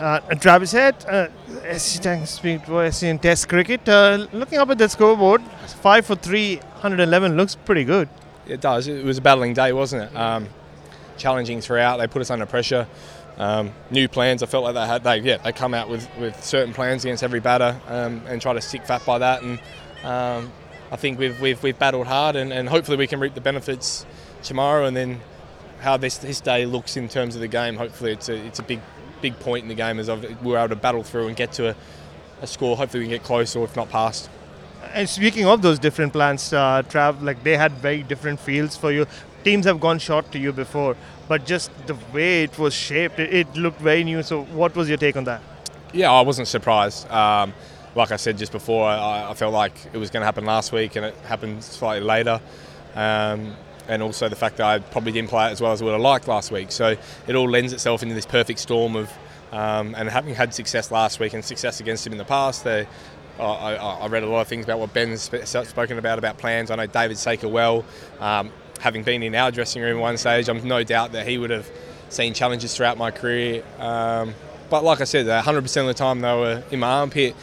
Uh, Travis Head, uh, speak in Test cricket. Uh, looking up at the scoreboard, five for three, 111 looks pretty good. It does. It was a battling day, wasn't it? Um, challenging throughout. They put us under pressure. Um, new plans. I felt like they had. They yeah. They come out with, with certain plans against every batter um, and try to stick fat by that. And um, I think we've, we've, we've battled hard and, and hopefully we can reap the benefits tomorrow. And then how this this day looks in terms of the game. Hopefully it's a it's a big big point in the game as we were able to battle through and get to a, a score. Hopefully we can get close or if not past. And speaking of those different plans, uh, Trav, like they had very different fields for you. Teams have gone short to you before, but just the way it was shaped, it, it looked very new. So, what was your take on that? Yeah, I wasn't surprised. Um, like I said just before, I, I felt like it was going to happen last week, and it happened slightly later. Um, and also the fact that I probably didn't play as well as I would have liked last week. So it all lends itself into this perfect storm of, um, and having had success last week and success against him in the past, they, I, I, read a lot of things about what Ben's spoken about about plans. I know David Saker well. Um, having been in our dressing room at one stage, I'm no doubt that he would have seen challenges throughout my career. Um, but like I said, 100% of the time they were in my armpit.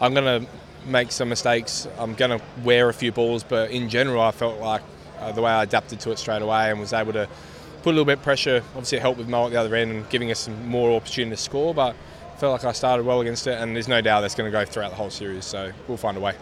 I'm going to make some mistakes. I'm going to wear a few balls, but in general, I felt like uh, the way I adapted to it straight away and was able to put a little bit of pressure. Obviously, it helped with Mo at the other end and giving us some more opportunity to score. But felt like I started well against it, and there's no doubt that's going to go throughout the whole series. So we'll find a way.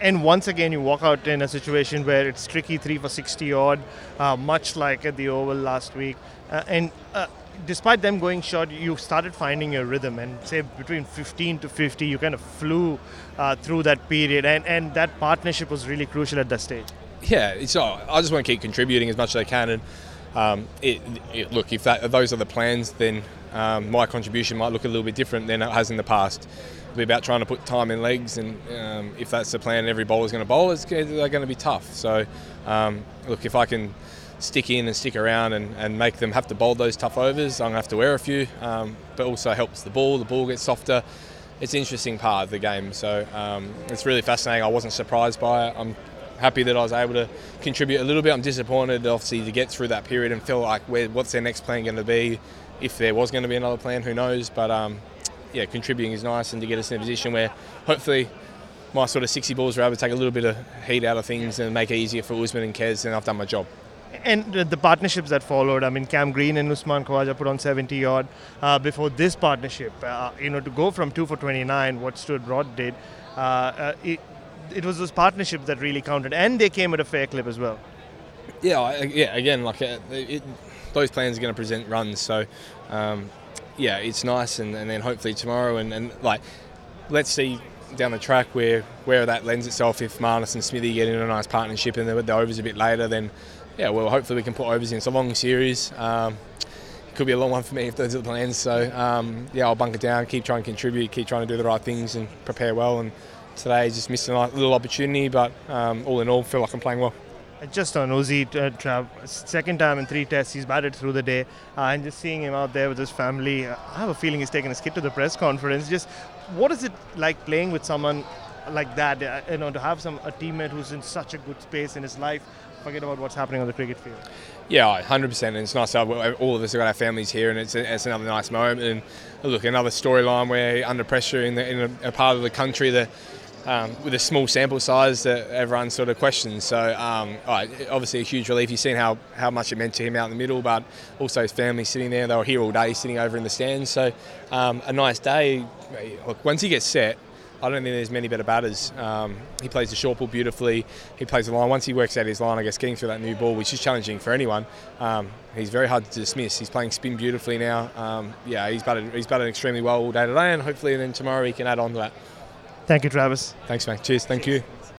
And once again, you walk out in a situation where it's tricky, three for 60 odd, uh, much like at the Oval last week. Uh, and uh, despite them going short, you started finding your rhythm, and say between 15 to 50, you kind of flew uh, through that period, and, and that partnership was really crucial at that stage yeah, it's, oh, I just want to keep contributing as much as I can. And um, it, it, look, if, that, if those are the plans, then um, my contribution might look a little bit different than it has in the past. It'll be about trying to put time in legs, and um, if that's the plan, every bowler is going to bowl. It's, they're going to be tough. So, um, look, if I can stick in and stick around and, and make them have to bowl those tough overs, I'm going to have to wear a few. Um, but also helps the ball. The ball gets softer it's an interesting part of the game. So um, it's really fascinating. I wasn't surprised by it. I'm happy that I was able to contribute a little bit. I'm disappointed, obviously, to get through that period and feel like where, what's their next plan going to be. If there was going to be another plan, who knows? But um, yeah, contributing is nice, and to get us in a position where hopefully my sort of 60 balls were able to take a little bit of heat out of things and make it easier for Usman and Kez, and I've done my job. And the partnerships that followed, I mean, Cam Green and Usman Khawaja put on 70 odd uh, before this partnership. Uh, you know, to go from 2 for 29, what Stuart Broad did, uh, uh it, it was those partnerships that really counted, and they came at a fair clip as well. Yeah, yeah. Again, like uh, it, it, those plans are going to present runs, so um, yeah, it's nice, and, and, then hopefully tomorrow, and, and like let's see down the track where where that lends itself. If Marnus and Smithy get in a nice partnership, and the, the overs a bit later, then yeah, well, hopefully we can put overs in. It's a long series. Um, could be a long one for me if those are the plans. So um, yeah, I'll bunker down, keep trying to contribute, keep trying to do the right things, and prepare well. And today just missed a little opportunity, but um, all in all, feel like I'm playing well. Just on Uzi, uh, second time in three tests, he's batted through the day, uh, and just seeing him out there with his family, uh, I have a feeling he's taking a skip to the press conference. Just what is it like playing with someone like that? Uh, you know, to have some a teammate who's in such a good space in his life, forget about what's happening on the cricket field. Yeah, 100%. And it's nice to have all of us have got our families here, and it's, a, it's another nice moment. And look, another storyline where under pressure in, the, in a, a part of the country that um, with a small sample size that everyone sort of questions. So um, obviously a huge relief. You've seen how, how much it meant to him out in the middle, but also his family sitting there. They were here all day, sitting over in the stands. So um, a nice day. Look, once he gets set, I don't think there's many better batters. Um, he plays the short ball beautifully. He plays the line. Once he works out his line, I guess getting through that new ball, which is challenging for anyone, um, he's very hard to dismiss. He's playing spin beautifully now. Um, yeah, he's batted, he's batted extremely well all day today, and hopefully then tomorrow he can add on to that. Thank you, Travis. Thanks, mate. Cheers. Thank you.